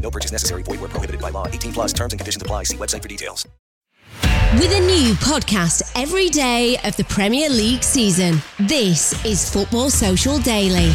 No purchase necessary. Void where prohibited by law. 18 plus terms and conditions apply. See website for details. With a new podcast every day of the Premier League season, this is Football Social Daily.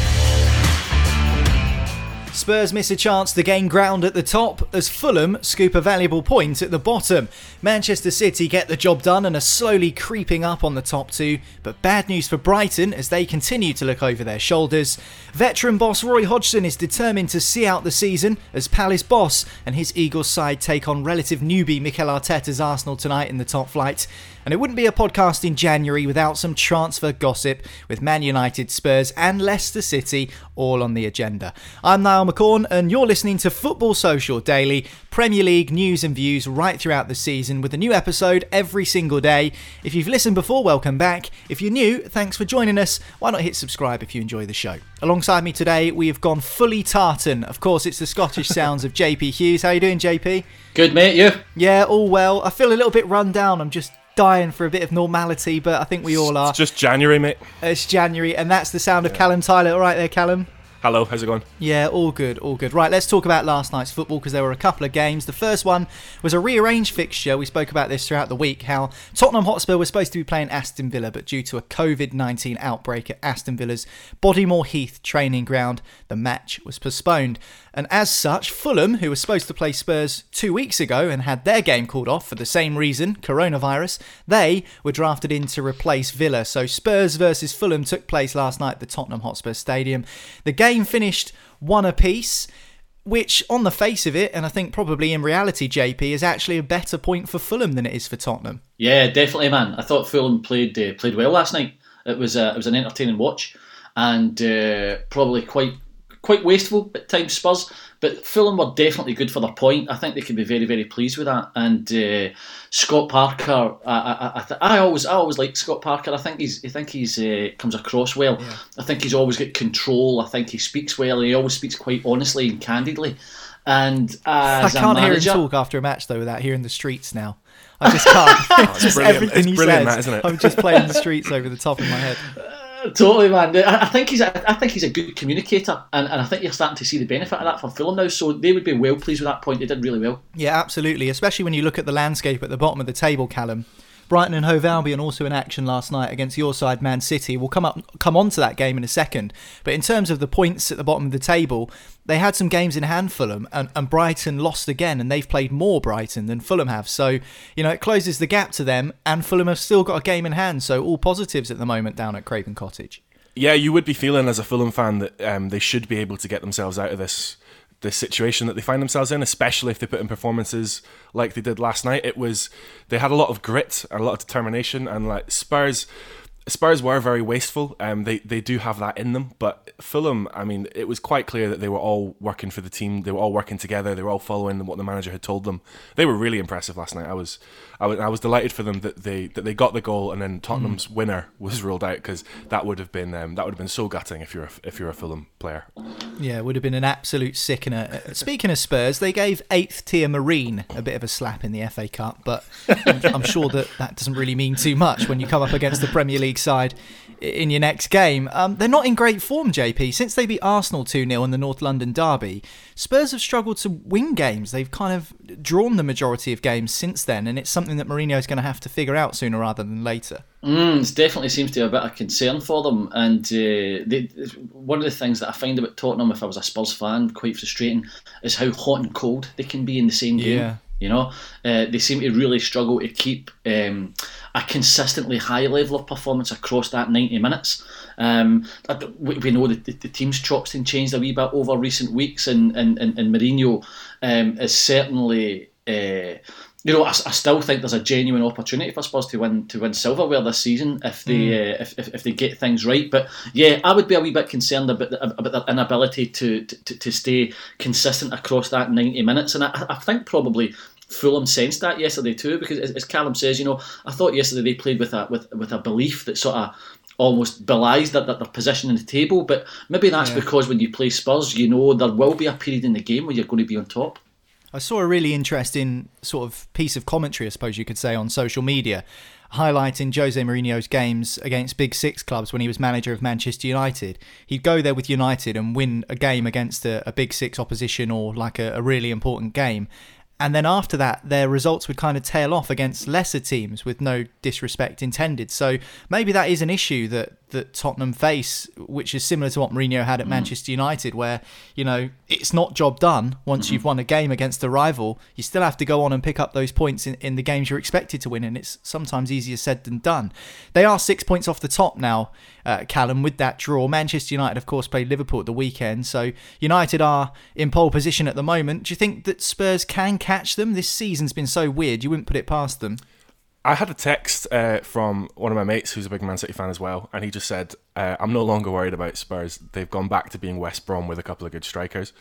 Spurs miss a chance to gain ground at the top as Fulham scoop a valuable point at the bottom. Manchester City get the job done and are slowly creeping up on the top two, but bad news for Brighton as they continue to look over their shoulders. Veteran boss Roy Hodgson is determined to see out the season as Palace boss and his Eagles side take on relative newbie Mikel Arteta's Arsenal tonight in the top flight. And it wouldn't be a podcast in January without some transfer gossip with Man United, Spurs, and Leicester City all on the agenda. I'm Niall McCorn, and you're listening to Football Social Daily, Premier League news and views right throughout the season with a new episode every single day. If you've listened before, welcome back. If you're new, thanks for joining us. Why not hit subscribe if you enjoy the show? Alongside me today, we have gone fully tartan. Of course, it's the Scottish sounds of JP Hughes. How are you doing, JP? Good, mate. You? Yeah, all well. I feel a little bit run down. I'm just dying for a bit of normality, but I think we all are. It's just January, mate. It's January, and that's the sound of Callum Tyler. All right there, Callum. Hello, how's it going? Yeah, all good, all good. Right, let's talk about last night's football because there were a couple of games. The first one was a rearranged fixture. We spoke about this throughout the week how Tottenham Hotspur was supposed to be playing Aston Villa, but due to a COVID 19 outbreak at Aston Villa's Bodymoor Heath training ground, the match was postponed. And as such, Fulham, who was supposed to play Spurs two weeks ago and had their game called off for the same reason, coronavirus, they were drafted in to replace Villa. So Spurs versus Fulham took place last night at the Tottenham Hotspur Stadium. The game finished one apiece. Which, on the face of it, and I think probably in reality, JP, is actually a better point for Fulham than it is for Tottenham. Yeah, definitely, man. I thought Fulham played uh, played well last night. It was uh, it was an entertaining watch, and uh, probably quite quite wasteful at times Spurs, but Fulham were definitely good for their point. I think they can be very very pleased with that. And uh, Scott Parker, I I, I, th- I, always I always like Scott Parker. I think he's I think he's uh, comes across well. Yeah. I think he's always got control. I think he speaks well. He always speaks quite honestly and candidly. And I can't manager, hear him talk after a match though without hearing the streets now. I just can't. oh, just brilliant. everything it's he brilliant, says. That, isn't it? I'm just playing the streets over the top of my head. Totally, man. I think he's a, I think he's a good communicator, and, and I think you're starting to see the benefit of that for Fulham now. So they would be well pleased with that point. They did really well. Yeah, absolutely. Especially when you look at the landscape at the bottom of the table, Callum. Brighton and Hove Albion also in action last night against your side, Man City. We'll come up come on to that game in a second. But in terms of the points at the bottom of the table, they had some games in hand, Fulham, and, and Brighton lost again, and they've played more Brighton than Fulham have. So, you know, it closes the gap to them, and Fulham have still got a game in hand. So, all positives at the moment down at Craven Cottage. Yeah, you would be feeling as a Fulham fan that um, they should be able to get themselves out of this this situation that they find themselves in, especially if they put in performances like they did last night. It was they had a lot of grit, and a lot of determination, and like Spurs. Spurs were very wasteful. Um, they they do have that in them, but Fulham. I mean, it was quite clear that they were all working for the team. They were all working together. They were all following what the manager had told them. They were really impressive last night. I was, I was, I was delighted for them that they that they got the goal and then Tottenham's mm. winner was ruled out because that would have been um, that would have been so gutting if you're a, if you're a Fulham player. Yeah, it would have been an absolute sickener. Uh, speaking of Spurs, they gave eighth tier Marine a bit of a slap in the FA Cup, but I'm, I'm sure that that doesn't really mean too much when you come up against the Premier League side in your next game. Um, they're not in great form, JP. Since they beat Arsenal 2 0 in the North London Derby, Spurs have struggled to win games. They've kind of drawn the majority of games since then, and it's something that Mourinho is going to have to figure out sooner rather than later. Mm, it definitely seems to be a bit of concern for them. And uh, they, one of the things that I find about Tottenham, if I was a Spurs fan, quite frustrating, is how hot and cold they can be in the same game. Yeah. You know, uh, they seem to really struggle to keep um, a consistently high level of performance across that 90 minutes. Um, we know that the, team's chops have changed a wee bit over recent weeks, and and, and, and Mourinho um, is certainly. Uh, you know, I, I, still think there's a genuine opportunity for Spurs to win to win silverware this season if they mm. uh, if, if, if, they get things right. But yeah, I would be a wee bit concerned about the, about their inability to, to, to stay consistent across that 90 minutes. And I, I think probably Fulham sensed that yesterday too, because as, Callum says, you know, I thought yesterday they played with a with with a belief that sort of almost belies that, that their position in the table. But maybe that's yeah. because when you play Spurs, you know there will be a period in the game where you're going to be on top. I saw a really interesting sort of piece of commentary, I suppose you could say, on social media, highlighting Jose Mourinho's games against Big Six clubs when he was manager of Manchester United. He'd go there with United and win a game against a, a Big Six opposition or like a, a really important game. And then after that, their results would kind of tail off against lesser teams with no disrespect intended. So maybe that is an issue that that Tottenham face, which is similar to what Mourinho had at mm. Manchester United, where you know it's not job done once mm-hmm. you've won a game against a rival. You still have to go on and pick up those points in, in the games you're expected to win, and it's sometimes easier said than done. They are six points off the top now, uh, Callum, with that draw. Manchester United, of course, played Liverpool at the weekend, so United are in pole position at the moment. Do you think that Spurs can catch them? This season's been so weird, you wouldn't put it past them. I had a text uh, from one of my mates who's a big Man City fan as well, and he just said, uh, "I'm no longer worried about Spurs. They've gone back to being West Brom with a couple of good strikers,"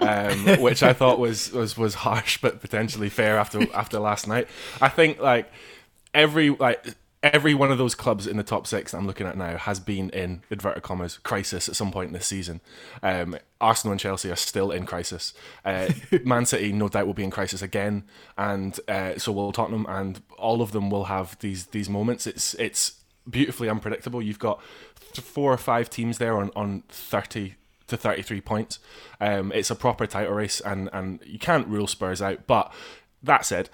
um, which I thought was, was was harsh but potentially fair after after last night. I think like every like every one of those clubs in the top six that I'm looking at now has been in inverted commas crisis at some point in this season. Um, Arsenal and Chelsea are still in crisis. Uh, Man City, no doubt, will be in crisis again, and uh, so will Tottenham, and all of them will have these these moments. It's it's beautifully unpredictable. You've got four or five teams there on on thirty to 33 points. Um, it's a proper title race, and, and you can't rule Spurs out. But that said,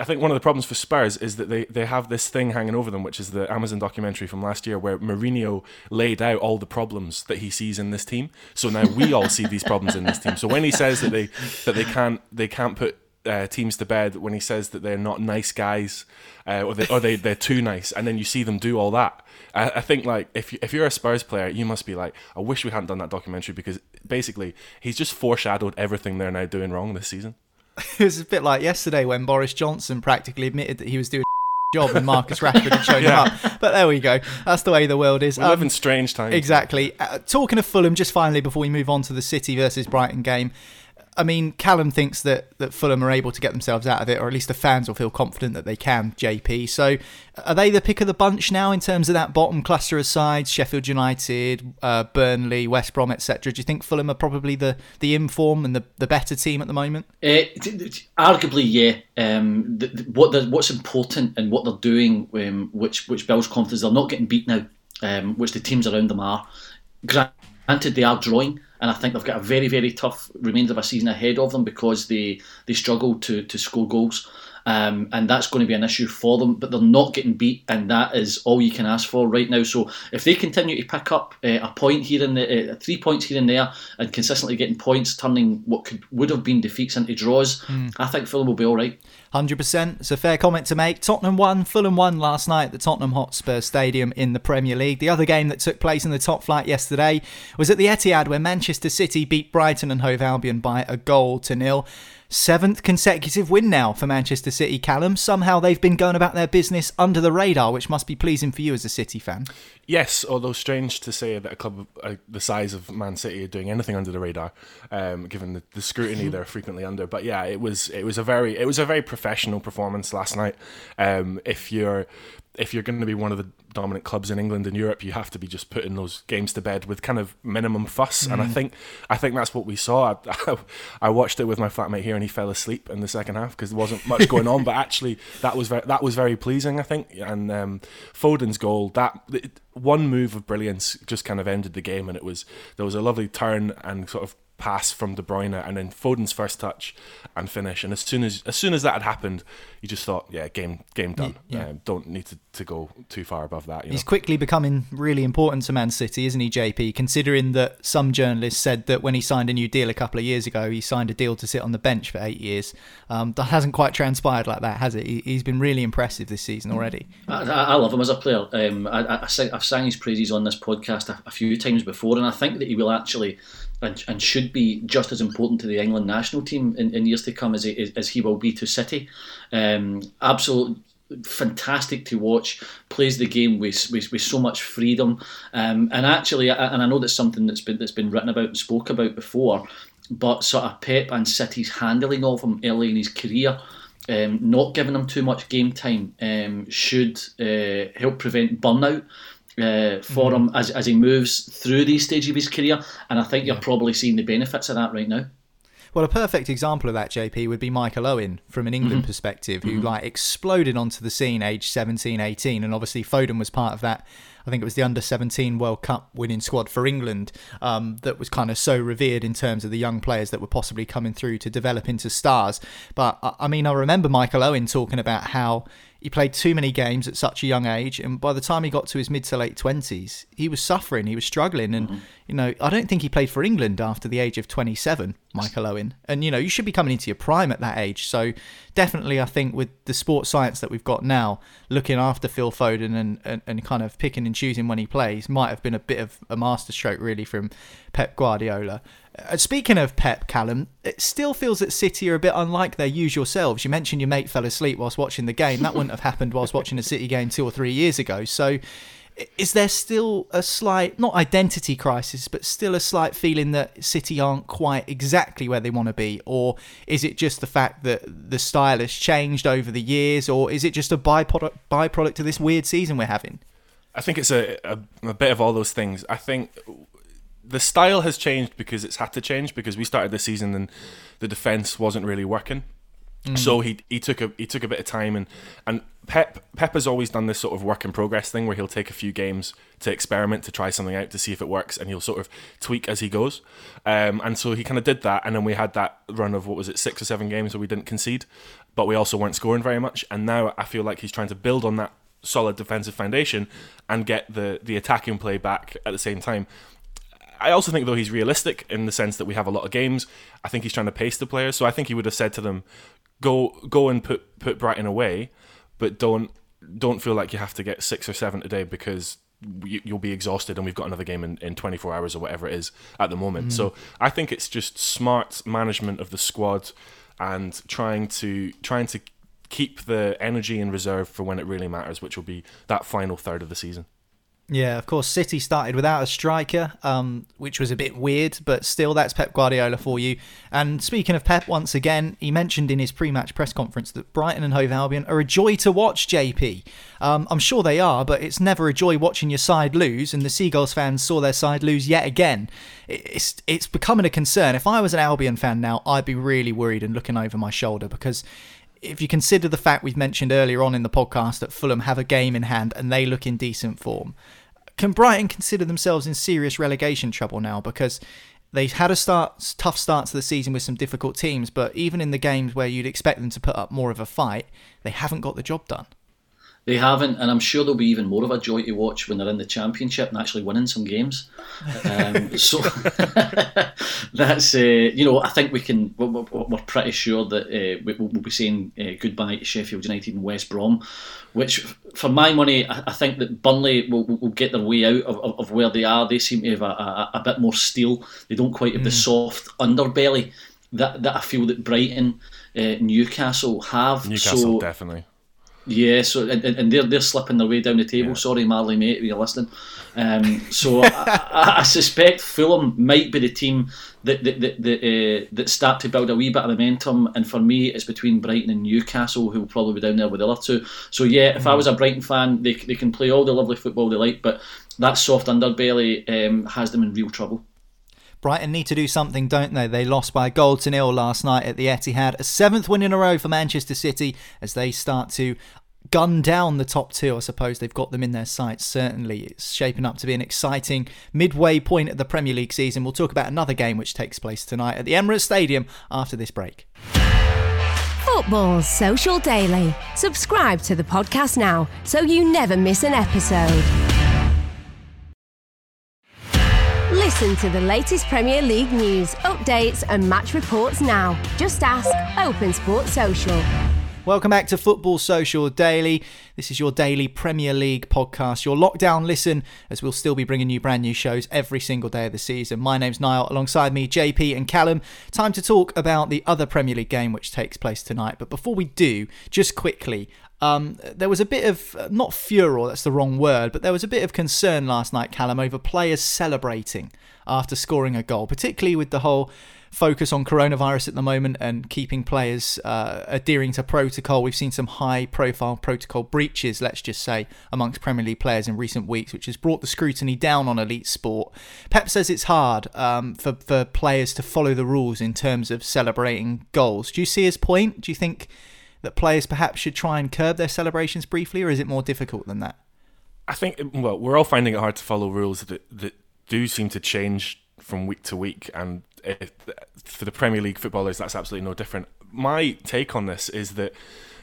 I think one of the problems for Spurs is that they, they have this thing hanging over them, which is the Amazon documentary from last year, where Mourinho laid out all the problems that he sees in this team. So now we all see these problems in this team. So when he says that they that they can't they can't put uh, teams to bed, when he says that they're not nice guys, uh, or they or they they're too nice, and then you see them do all that. I, I think like if you, if you're a Spurs player, you must be like, I wish we hadn't done that documentary because basically he's just foreshadowed everything they're now doing wrong this season. it was a bit like yesterday when Boris Johnson practically admitted that he was doing a job and Marcus Rashford had shown yeah. him up. But there we go. That's the way the world is. We um, live in strange times. Exactly. Uh, talking of Fulham, just finally before we move on to the City versus Brighton game, I mean, Callum thinks that, that Fulham are able to get themselves out of it, or at least the fans will feel confident that they can, JP. So are they the pick of the bunch now in terms of that bottom cluster of sides? Sheffield United, uh, Burnley, West Brom, etc. Do you think Fulham are probably the, the inform and the, the better team at the moment? Uh, arguably, yeah. Um, the, the, what what's important and what they're doing, um, which which builds confidence, they're not getting beat now, um, which the teams around them are. Granted, they are drawing and I think they've got a very, very tough remainder of a season ahead of them because they they struggle to to score goals. Um, and that's going to be an issue for them. But they're not getting beat, and that is all you can ask for right now. So if they continue to pick up uh, a point here and uh, three points here and there, and consistently getting points, turning what could would have been defeats into draws, mm. I think Fulham will be all right. 100%. It's a fair comment to make. Tottenham won, Fulham won last night at the Tottenham Hotspur Stadium in the Premier League. The other game that took place in the top flight yesterday was at the Etihad, where Manchester City beat Brighton and Hove Albion by a goal to nil. seventh consecutive win now for Manchester City. Callum, somehow they've been going about their business under the radar, which must be pleasing for you as a City fan. Yes, although strange to say that a club uh, the size of Man City are doing anything under the radar, um, given the, the scrutiny they're frequently under. But yeah, it was it was a very it was a very professional performance last night. Um, if you're if you're going to be one of the dominant clubs in England and Europe, you have to be just putting those games to bed with kind of minimum fuss. Mm. And I mm. think I think that's what we saw. I, I, watched it with my flatmate here, and he fell asleep in the second half because there wasn't much going on. But actually, that was very, that was very pleasing. I think. And um, Foden's goal, that one move of brilliance, just kind of ended the game, and it was there was a lovely turn and sort of pass from De Bruyne and then Foden's first touch and finish. And as soon as as soon as that had happened, you just thought, yeah, game game done. Yeah. Um, don't need to, to go too far above that. He's know? quickly becoming really important to Man City, isn't he, JP? Considering that some journalists said that when he signed a new deal a couple of years ago, he signed a deal to sit on the bench for eight years. Um, that hasn't quite transpired like that, has it? He, has been really impressive this season already. I, I love him as a player. Um, I, I, have sang his praises on this podcast a, a few times before, and I think that he will actually and, and should be just as important to the England national team in, in years to come as he, as he will be to City. Um, absolute fantastic to watch. Plays the game with with, with so much freedom, um, and actually, and I know that's something that's been that's been written about and spoke about before. But sort of Pep and City's handling of him early in his career. Um, not giving him too much game time um, should uh, help prevent burnout uh, for him as, as he moves through these stages of his career. And I think you're probably seeing the benefits of that right now. Well, a perfect example of that, JP, would be Michael Owen from an England mm-hmm. perspective, who mm-hmm. like exploded onto the scene age 17, 18, and obviously Foden was part of that. I think it was the under 17 World Cup winning squad for England um, that was kind of so revered in terms of the young players that were possibly coming through to develop into stars. But I mean, I remember Michael Owen talking about how he played too many games at such a young age, and by the time he got to his mid to late twenties, he was suffering. He was struggling, and mm-hmm. you know, I don't think he played for England after the age of twenty-seven. Michael Owen, and you know, you should be coming into your prime at that age. So definitely, I think with the sports science that we've got now, looking after Phil Foden and, and, and kind of picking and choosing when he plays might have been a bit of a masterstroke really from Pep Guardiola. Uh, speaking of Pep, Callum, it still feels that City are a bit unlike their usual selves. You mentioned your mate fell asleep whilst watching the game. That wouldn't have happened whilst watching a City game two or three years ago. So, is there still a slight, not identity crisis, but still a slight feeling that City aren't quite exactly where they want to be? Or is it just the fact that the style has changed over the years? Or is it just a byproduct, byproduct of this weird season we're having? I think it's a, a, a bit of all those things. I think the style has changed because it's had to change because we started the season and the defense wasn't really working. Mm. So he he took a he took a bit of time and and Pep Pep has always done this sort of work in progress thing where he'll take a few games to experiment to try something out to see if it works and he'll sort of tweak as he goes. Um, and so he kind of did that and then we had that run of what was it six or seven games where we didn't concede, but we also weren't scoring very much. And now I feel like he's trying to build on that solid defensive foundation and get the the attacking play back at the same time. I also think though he's realistic in the sense that we have a lot of games. I think he's trying to pace the players, so I think he would have said to them, "Go, go and put put Brighton away, but don't don't feel like you have to get six or seven today because you'll be exhausted and we've got another game in, in 24 hours or whatever it is at the moment. Mm. So I think it's just smart management of the squad and trying to trying to keep the energy in reserve for when it really matters, which will be that final third of the season. Yeah, of course, City started without a striker, um, which was a bit weird, but still, that's Pep Guardiola for you. And speaking of Pep, once again, he mentioned in his pre match press conference that Brighton and Hove Albion are a joy to watch, JP. Um, I'm sure they are, but it's never a joy watching your side lose, and the Seagulls fans saw their side lose yet again. It's, it's becoming a concern. If I was an Albion fan now, I'd be really worried and looking over my shoulder because if you consider the fact we've mentioned earlier on in the podcast that Fulham have a game in hand and they look in decent form, can Brighton consider themselves in serious relegation trouble now? Because they've had a start, tough start to the season with some difficult teams, but even in the games where you'd expect them to put up more of a fight, they haven't got the job done. They haven't, and I'm sure there'll be even more of a joy to watch when they're in the championship and actually winning some games. Um, so that's uh, you know I think we can we're, we're pretty sure that uh, we'll be saying uh, goodbye to Sheffield United and West Brom, which for my money I, think that Burnley will, will get their way out of, of, where they are. They seem to have a, a, a bit more steel. They don't quite have mm. the soft underbelly that that I feel that Brighton, uh, Newcastle have. Newcastle so, definitely. Yeah, so and, and they're they're slipping their way down the table. Yeah. Sorry, Marley, mate, if you're listening. Um, so I, I, suspect Fulham might be the team that that that that, uh, that start to build a wee bit of momentum. And for me, it's between Brighton and Newcastle, who will probably be down there with the other two. So yeah, if I was a Brighton fan, they they can play all the lovely football they like, but that soft underbelly um, has them in real trouble. Brighton need to do something, don't they? They lost by a goal to nil last night at the Etihad. A seventh win in a row for Manchester City as they start to gun down the top two. I suppose they've got them in their sights. Certainly, it's shaping up to be an exciting midway point of the Premier League season. We'll talk about another game which takes place tonight at the Emirates Stadium after this break. Football Social Daily. Subscribe to the podcast now so you never miss an episode. Listen to the latest Premier League news, updates, and match reports now. Just ask Open Sport Social. Welcome back to Football Social Daily. This is your daily Premier League podcast, your lockdown listen, as we'll still be bringing you brand new shows every single day of the season. My name's Niall, alongside me, JP and Callum. Time to talk about the other Premier League game which takes place tonight. But before we do, just quickly, um, there was a bit of, not furor, that's the wrong word, but there was a bit of concern last night, Callum, over players celebrating after scoring a goal, particularly with the whole focus on coronavirus at the moment and keeping players uh, adhering to protocol. We've seen some high profile protocol breaches, let's just say, amongst Premier League players in recent weeks, which has brought the scrutiny down on elite sport. Pep says it's hard um, for, for players to follow the rules in terms of celebrating goals. Do you see his point? Do you think that players perhaps should try and curb their celebrations briefly, or is it more difficult than that? I think well, we're all finding it hard to follow rules that that do seem to change from week to week, and it, for the Premier League footballers, that's absolutely no different. My take on this is that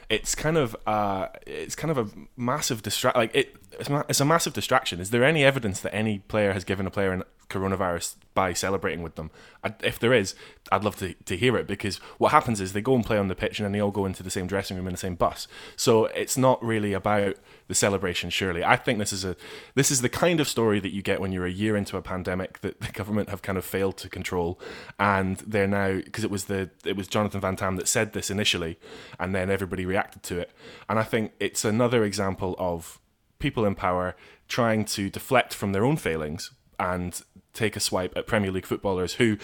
it's kind of uh, it's kind of a massive distract. Like it, it's, ma- it's a massive distraction. Is there any evidence that any player has given a player an coronavirus by celebrating with them? I, if there is, I'd love to, to hear it because what happens is they go and play on the pitch and then they all go into the same dressing room in the same bus. So it's not really about the celebration. Surely, I think this is a this is the kind of story that you get when you're a year into a pandemic that the government have kind of failed to control, and they're now because it was the it was Jonathan Van Tam that said this initially, and then everybody reacted to it, and I think it's another example of people in power trying to deflect from their own failings and take a swipe at Premier League footballers who,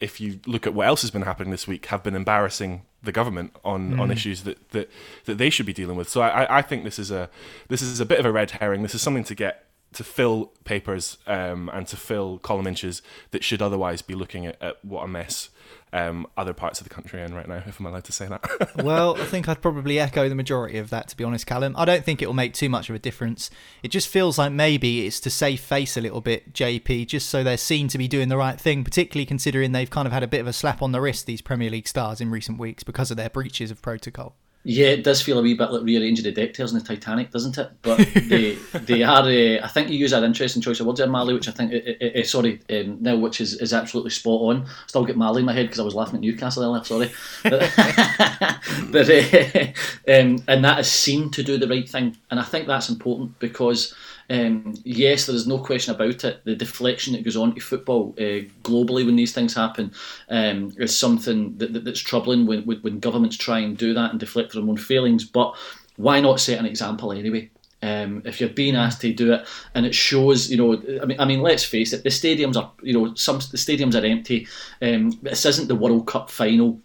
if you look at what else has been happening this week, have been embarrassing the government on, on issues that, that, that they should be dealing with. So I, I think this is a this is a bit of a red herring. This is something to get to fill papers um, and to fill column inches that should otherwise be looking at, at what a mess um, other parts of the country in right now, if I'm allowed to say that. well, I think I'd probably echo the majority of that, to be honest, Callum. I don't think it will make too much of a difference. It just feels like maybe it's to save face a little bit, JP, just so they're seen to be doing the right thing, particularly considering they've kind of had a bit of a slap on the wrist, these Premier League stars, in recent weeks because of their breaches of protocol. Yeah, it does feel a wee bit like rearranging the deck chairs in the Titanic, doesn't it? But they they are. Uh, I think you use that interesting choice of words there, Marley, which I think. Uh, uh, sorry, um, now which is, is absolutely spot on. Still get Marley in my head because I was laughing at Newcastle earlier. Sorry, but, but uh, um, and that is seen to do the right thing, and I think that's important because. Um, yes, there is no question about it. The deflection that goes on to football uh, globally when these things happen um, is something that, that, that's troubling when, when, governments try and do that and deflect their own failings. But why not set an example anyway? Um, if you're being asked to do it, and it shows, you know, I mean, I mean, let's face it, the stadiums are, you know, some the stadiums are empty. Um, this isn't the World Cup final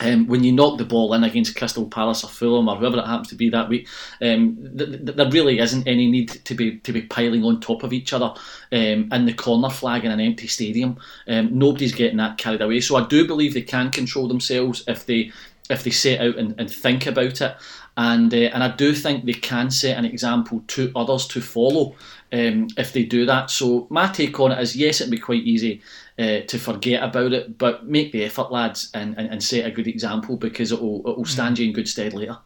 um, when you knock the ball in against Crystal Palace or Fulham or whoever it happens to be that week, um, th- th- there really isn't any need to be to be piling on top of each other um, in the corner flag in an empty stadium. Um, nobody's getting that carried away. So I do believe they can control themselves if they if they set out and, and think about it. And uh, and I do think they can set an example to others to follow um, if they do that. So my take on it is yes, it'd be quite easy uh, to forget about it, but make the effort, lads, and, and, and set a good example because it will it will stand you in good stead later.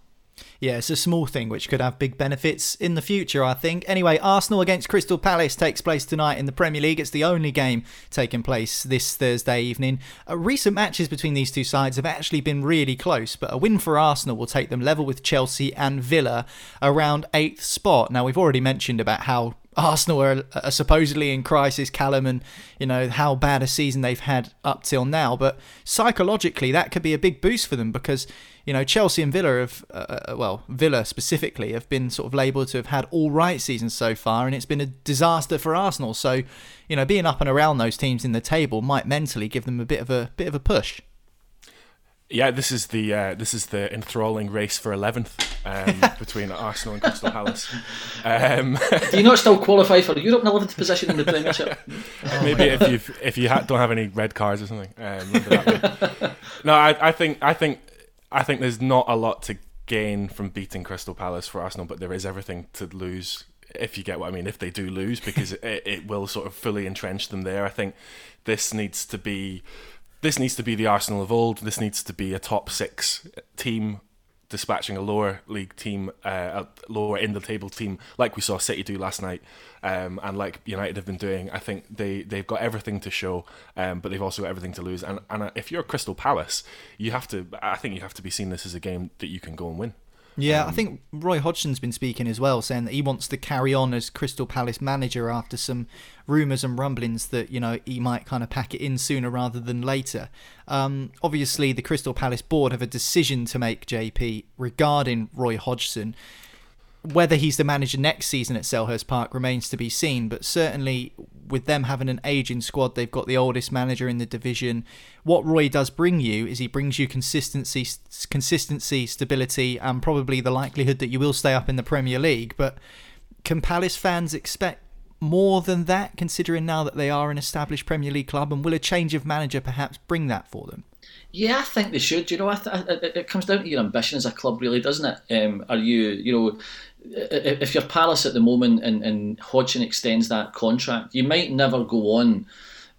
Yeah, it's a small thing which could have big benefits in the future, I think. Anyway, Arsenal against Crystal Palace takes place tonight in the Premier League. It's the only game taking place this Thursday evening. Uh, recent matches between these two sides have actually been really close, but a win for Arsenal will take them level with Chelsea and Villa around eighth spot. Now, we've already mentioned about how Arsenal are, are supposedly in crisis, Callum, and you know how bad a season they've had up till now. But psychologically, that could be a big boost for them because you know Chelsea and Villa have, uh, uh well, Villa specifically have been sort of labelled to have had all right seasons so far, and it's been a disaster for Arsenal. So, you know, being up and around those teams in the table might mentally give them a bit of a bit of a push. Yeah, this is the uh, this is the enthralling race for eleventh um, between Arsenal and Crystal Palace. Um, Do you not still qualify for the Europe in eleventh position in the Premiership? maybe if you if you ha- don't have any red cards or something. Um, no, I, I think I think I think there's not a lot to gain from beating Crystal Palace for Arsenal, but there is everything to lose if you get what I mean. If they do lose, because it, it will sort of fully entrench them there. I think this needs to be this needs to be the Arsenal of old. This needs to be a top six team dispatching a lower league team, uh, a lower in the table team, like we saw City do last night, um, and like United have been doing. I think they they've got everything to show, um, but they've also got everything to lose. And and if you're Crystal Palace, you have to. I think you have to be seen this as a game that you can go and win. Yeah, Um, I think Roy Hodgson's been speaking as well, saying that he wants to carry on as Crystal Palace manager after some rumours and rumblings that you know he might kind of pack it in sooner rather than later. Um, obviously, the Crystal Palace board have a decision to make, JP, regarding Roy Hodgson. Whether he's the manager next season at Selhurst Park remains to be seen, but certainly with them having an aging squad, they've got the oldest manager in the division. What Roy does bring you is he brings you consistency, consistency, stability, and probably the likelihood that you will stay up in the Premier League. But can Palace fans expect more than that, considering now that they are an established Premier League club, and will a change of manager perhaps bring that for them? Yeah, I think they should. You know, I th- it, comes down to your ambition as a club, really, doesn't it? Um, are you, you know, if you're Palace at the moment and, and Hodgson extends that contract, you might never go on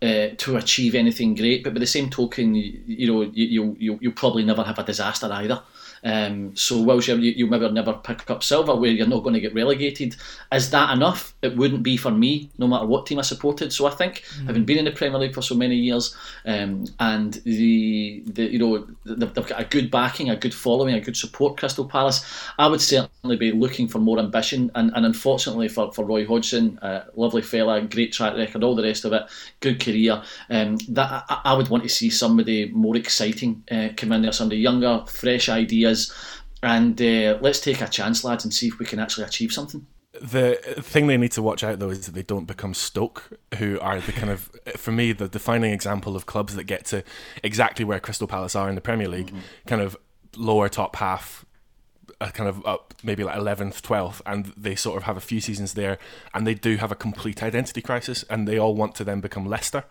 uh, to achieve anything great. But by the same token, you, you know, you, you, you, you'll probably never have a disaster either. Um, so whilst you, you maybe never pick up silver, where you're not going to get relegated. Is that enough? It wouldn't be for me, no matter what team I supported. So I think, having been in the Premier League for so many years, um, and the, the you know they've, they've got a good backing, a good following, a good support. Crystal Palace, I would certainly be looking for more ambition. And, and unfortunately for, for Roy Hodgson, uh, lovely fella, great track record, all the rest of it, good career. Um, that I, I would want to see somebody more exciting uh, come in there, somebody younger, fresh ideas, and uh, let's take a chance, lads, and see if we can actually achieve something. The thing they need to watch out though is that they don't become Stoke, who are the kind of, for me, the defining example of clubs that get to exactly where Crystal Palace are in the Premier League, kind of lower top half, a kind of up maybe like 11th, 12th, and they sort of have a few seasons there, and they do have a complete identity crisis, and they all want to then become Leicester.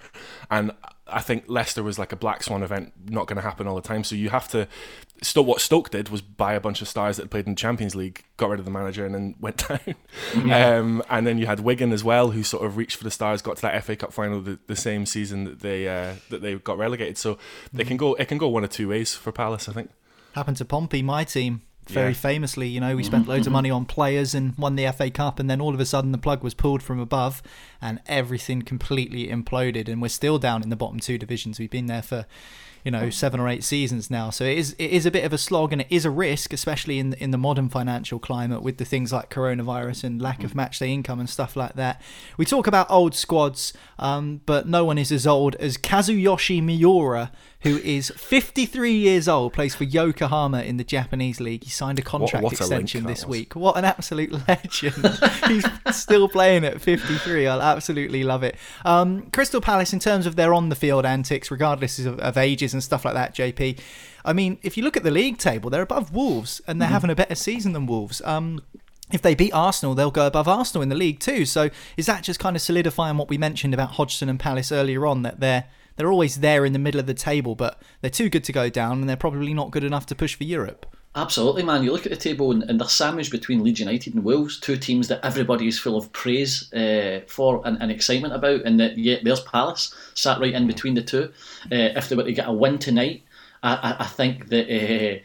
And I think Leicester was like a black swan event, not going to happen all the time. So you have to. Stoke, what Stoke did was buy a bunch of stars that had played in the Champions League, got rid of the manager, and then went down. Um, and then you had Wigan as well, who sort of reached for the stars, got to that FA Cup final the, the same season that they uh, that they got relegated. So they can go. It can go one of two ways for Palace, I think. Happened to Pompey, my team, very Yeah. famously. You know, we spent loads of money on players and won the FA Cup, and then all of a sudden the plug was pulled from above, and everything completely imploded. And we're still down in the bottom two divisions. We've been there for, you know, seven or eight seasons now. So it is it is a bit of a slog, and it is a risk, especially in in the modern financial climate with the things like coronavirus and lack of matchday income and stuff like that. We talk about old squads, um, but no one is as old as Kazuyoshi Miura, who is 53 years old, plays for Yokohama in the Japanese league. He signed a contract what a link extension that this week. What an absolute legend! He's still playing at 53. I'll absolutely love it. Um, Crystal Palace, in terms of their on-the-field antics, regardless of, of ages and stuff like that, JP. I mean, if you look at the league table, they're above Wolves, and they're having a better season than Wolves. Um, if they beat Arsenal, they'll go above Arsenal in the league too. So is that just kind of solidifying what we mentioned about Hodgson and Palace earlier on that they're they're always there in the middle of the table, but they're too good to go down, and they're probably not good enough to push for Europe. Absolutely, man. You look at the table and, and they're sandwiched between Leeds United and Wolves, two teams that everybody is full of praise uh, for and, and excitement about, and that yet there's Palace sat right in between the two. Uh, if they were to get a win tonight, I, I, I think that uh,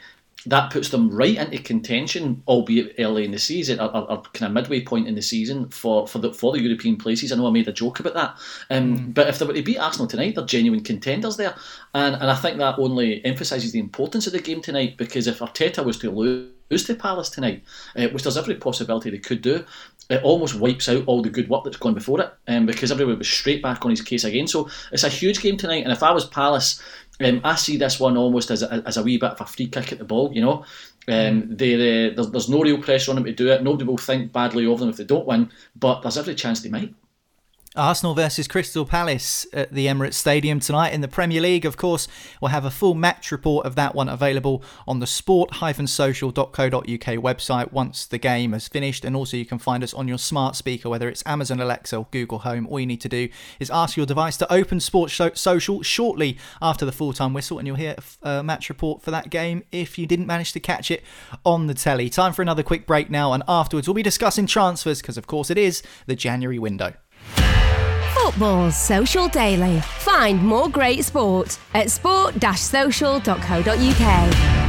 that puts them right into contention, albeit early in the season, or, or, or kind of midway point in the season for, for the for the European places. I know I made a joke about that, um, mm. but if they were to beat Arsenal tonight, they're genuine contenders there, and and I think that only emphasises the importance of the game tonight because if Arteta was to lose lose to Palace tonight, uh, which there's every possibility they could do, it almost wipes out all the good work that's gone before it, um, because everybody was straight back on his case again. So it's a huge game tonight, and if I was Palace, um, I see this one almost as a, as a wee bit of a free kick at the ball. You know, um, mm. they, uh, there's, there's no real pressure on them to do it. Nobody will think badly of them if they don't win, but there's every chance they might. Arsenal versus Crystal Palace at the Emirates Stadium tonight in the Premier League. Of course, we'll have a full match report of that one available on the sport-social.co.uk website once the game has finished. And also, you can find us on your smart speaker, whether it's Amazon Alexa or Google Home. All you need to do is ask your device to open Sports Social shortly after the full time whistle, and you'll hear a match report for that game if you didn't manage to catch it on the telly. Time for another quick break now, and afterwards, we'll be discussing transfers because, of course, it is the January window. Football Social Daily. Find more great sport at sport-social.co.uk.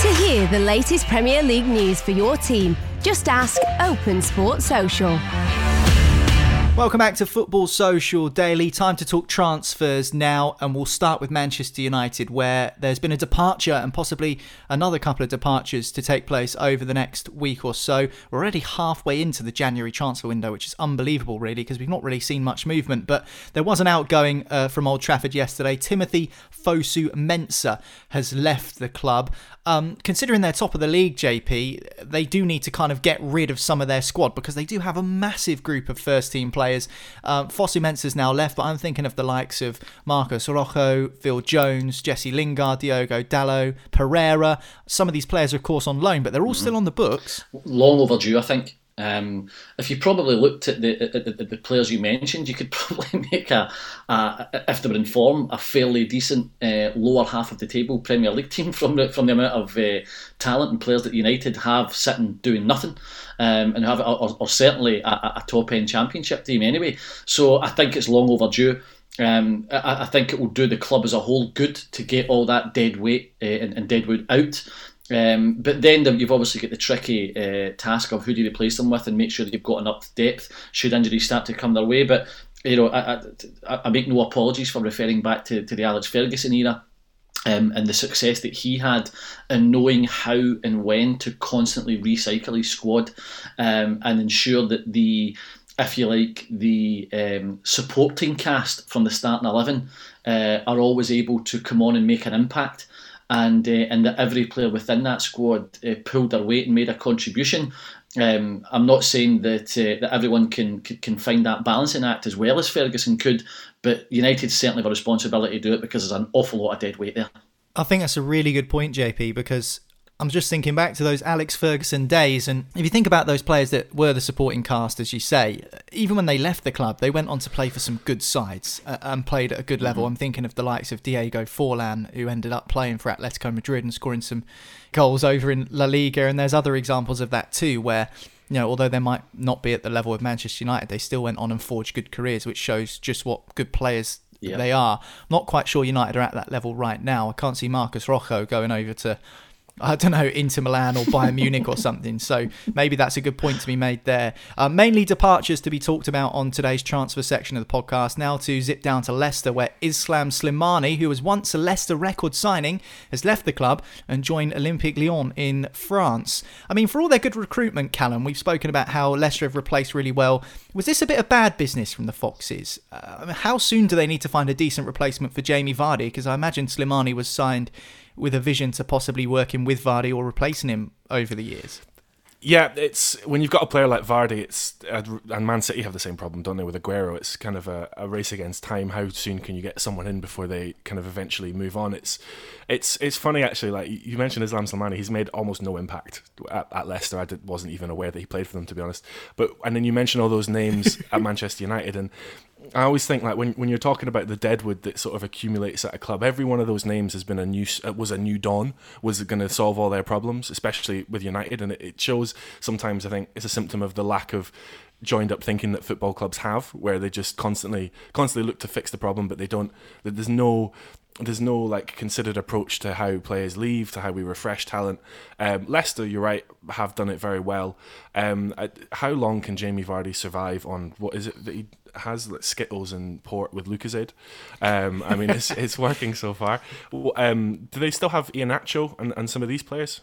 To hear the latest Premier League news for your team, just ask Open Sport Social. Welcome back to Football Social Daily. Time to talk transfers now, and we'll start with Manchester United, where there's been a departure and possibly another couple of departures to take place over the next week or so. We're already halfway into the January transfer window, which is unbelievable, really, because we've not really seen much movement. But there was an outgoing uh, from Old Trafford yesterday. Timothy Fosu Mensah has left the club. Um, considering they're top of the league, JP, they do need to kind of get rid of some of their squad because they do have a massive group of first team players. Um, Fosu Mensah's now left, but I'm thinking of the likes of Marcos Rojo, Phil Jones, Jesse Lingard, Diogo Dalot, Pereira. Some of these players are, of course, on loan, but they're all still on the books. Long overdue, I think. Um, if you probably looked at the, at, at the players you mentioned, you could probably make a, a if they were in form, a fairly decent uh, lower half of the table Premier League team from the, from the amount of uh, talent and players that United have sitting doing nothing, um, and have or, or certainly a, a top end Championship team anyway. So I think it's long overdue. Um, I, I, think it will do the club as a whole good to get all that dead weight uh, and, and deadwood out. Um, but then you've obviously got the tricky uh, task of who do you replace them with and make sure that you've got enough depth should injuries start to come their way. But you know, I, I, I make no apologies for referring back to, to the Alex Ferguson era. Um, and the success that he had in knowing how and when to constantly recycle his squad um, and ensure that the, if you like, the um, supporting cast from the starting 11 uh, are always able to come on and make an impact and uh, and that every player within that squad uh, pulled their weight and made a contribution. Um, I'm not saying that uh, that everyone can, can find that balancing act as well as Ferguson could, but United certainly have a responsibility to do it because there's an awful lot of dead weight there. I think that's a really good point, JP, because I'm just thinking back to those Alex Ferguson days, and if you think about those players that were the supporting cast, as you say, even when they left the club, they went on to play for some good sides uh, and played at a good level. Mm-hmm. I'm thinking of the likes of Diego Forlan, who ended up playing for Atletico Madrid and scoring some goals over in La Liga, and there's other examples of that too, where you know, although they might not be at the level of Manchester United, they still went on and forged good careers, which shows just what good players they are. I'm not quite sure United are at that level right now. I can't see Marcos Rojo going over to I don't know, Inter Milan or Bayern Munich or something. So maybe that's a good point to be made there. Uh, mainly departures to be talked about on today's transfer section of the podcast. Now to zip down to Leicester, where Islam Slimani, who was once a Leicester record signing, has left the club and joined Olympique Lyon in France. I mean, for all their good recruitment, Callum, we've spoken about how Leicester have replaced really well. Was this a bit of bad business from the Foxes? Uh, how soon do they need to find a decent replacement for Jamie Vardy? Because I imagine Slimani was signed with a vision to possibly working with Vardy or replacing him over the years. Yeah, it's when you've got a player like Vardy, it's and Man City have the same problem, don't they? With Aguero, it's kind of a, a, race against time. How soon can you get someone in before they kind of eventually move on? It's it's it's funny actually. Like you mentioned Islam Slimani, he's made almost no impact at, at Leicester. I did, wasn't even aware that he played for them, to be honest. But and then you mention all those names at Manchester United, and I always think like when when you're talking about the deadwood that sort of accumulates at a club, every one of those names has been a new was a new dawn. Was going to solve all their problems, especially with United, and it, it shows sometimes. I think it's a symptom of the lack of joined up thinking that football clubs have, where they just constantly constantly look to fix the problem, but they don't. There's no there's no like considered approach to how players leave, to how we refresh talent. Um, Leicester, you're right, have done it very well. Um, how long can Jamie Vardy survive on what is it that he has like Skittles and port with Lucozade? Um, I mean, it's it's working so far. Um, do they still have Iheanacho and, and some of these players?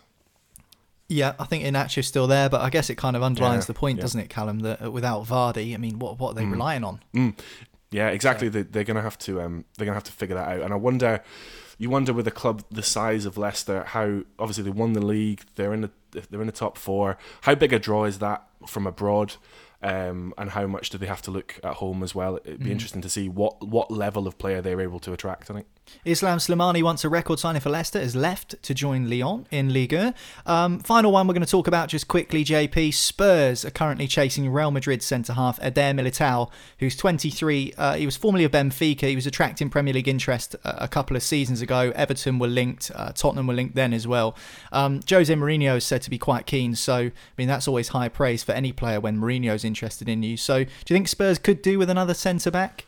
Yeah, I think Iheanacho's still there, but I guess it kind of underlines Yeah, the point, yeah. doesn't it, Callum? That uh, without Vardy, I mean, what what are they relying on? Mm. Yeah, exactly. They, they're gonna have to um, they're gonna have to figure that out. And I wonder, you wonder with a club the size of Leicester, how obviously they won the league, they're in the they're in the top four. How big a draw is that from abroad? Um, and how much do they have to look at home as well? It'd be Mm. interesting to see what what level of player they're able to attract. I think. Islam Slimani, once a record signing for Leicester, has left to join Lyon in Ligue 1. Um, final one we're going to talk about just quickly, JP. Spurs are currently chasing Real Madrid centre half Eder Militao, who's 23. Uh, he was formerly of Benfica. He was attracting Premier League interest a, a couple of seasons ago. Everton were linked, uh, Tottenham were linked then as well. Um, Jose Mourinho is said to be quite keen, so I mean that's always high praise for any player when Mourinho's interested in you. So do you think Spurs could do with another centre back?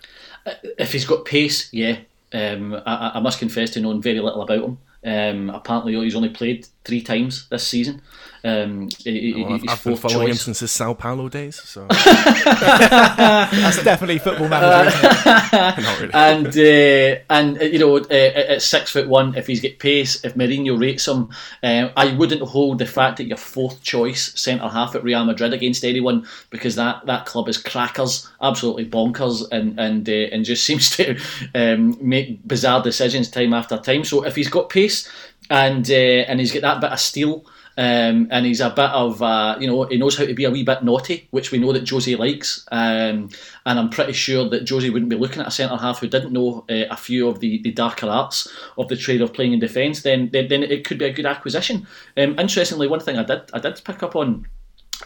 If he's got pace, yeah. Um, I, I must confess to knowing very little about him. Um, apparently, he's only played three times this season. Um, he- he- Well, I've, I've been fourth following him since his Sao Paulo days. So That's definitely football manager. Isn't it? not really. and uh, and uh, you know uh, at six foot one, if he's got pace, if Mourinho rates him, uh, I wouldn't hold the fact that your fourth choice centre half at Real Madrid against anyone because that, that club is crackers, absolutely bonkers, and and uh, and just seems to um, make bizarre decisions time after time. So if he's got pace and uh, and he's got that bit of steel. Um, and he's a bit of, uh, you know, he knows how to be a wee bit naughty, which we know that Josie likes. Um, and I'm pretty sure that Josie wouldn't be looking at a centre half who didn't know uh, a few of the, the darker arts of the trade of playing in defence. Then, then, then it could be a good acquisition. Um, interestingly, one thing I did, I did pick up on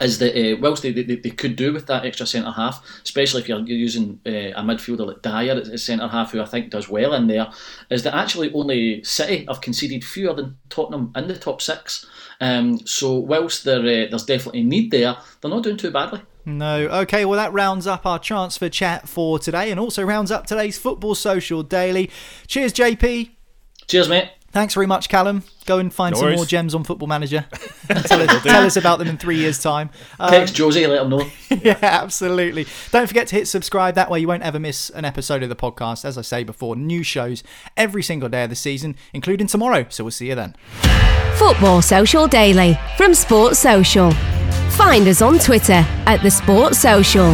is that uh, whilst they, they, they could do with that extra centre half, especially if you're, you're using uh, a midfielder like Dier as centre half, who I think does well in there, is that actually only City have conceded fewer than Tottenham in the top six. Um, so whilst there, uh, there's definitely need there, they're not doing too badly. No. Okay, well, that rounds up our transfer chat for today and also rounds up today's Football Social Daily. Cheers, JP. Cheers, mate. Thanks very much, Callum. Go and find No some worries. more gems on Football Manager. tell, us, tell us about them in three years' time. Um, Text Josie, let him know. yeah, absolutely. Don't forget to hit subscribe. That way, you won't ever miss an episode of the podcast. As I say before, new shows every single day of the season, including tomorrow. So we'll see you then. Football Social Daily from Sports Social. Find us on Twitter at The Sports Social.